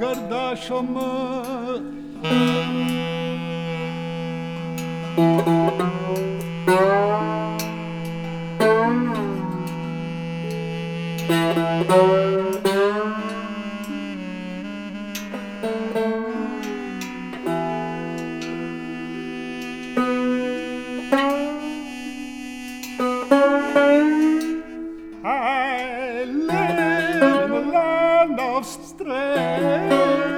गर्दा yeah.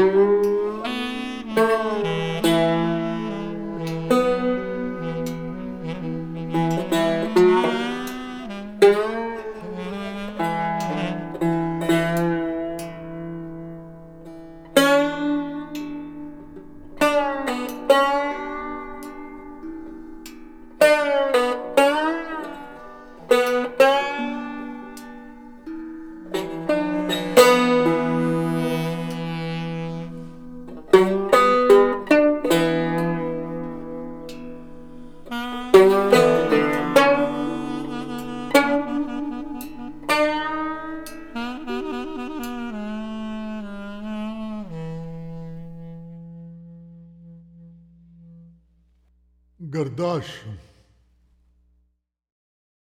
Gardasho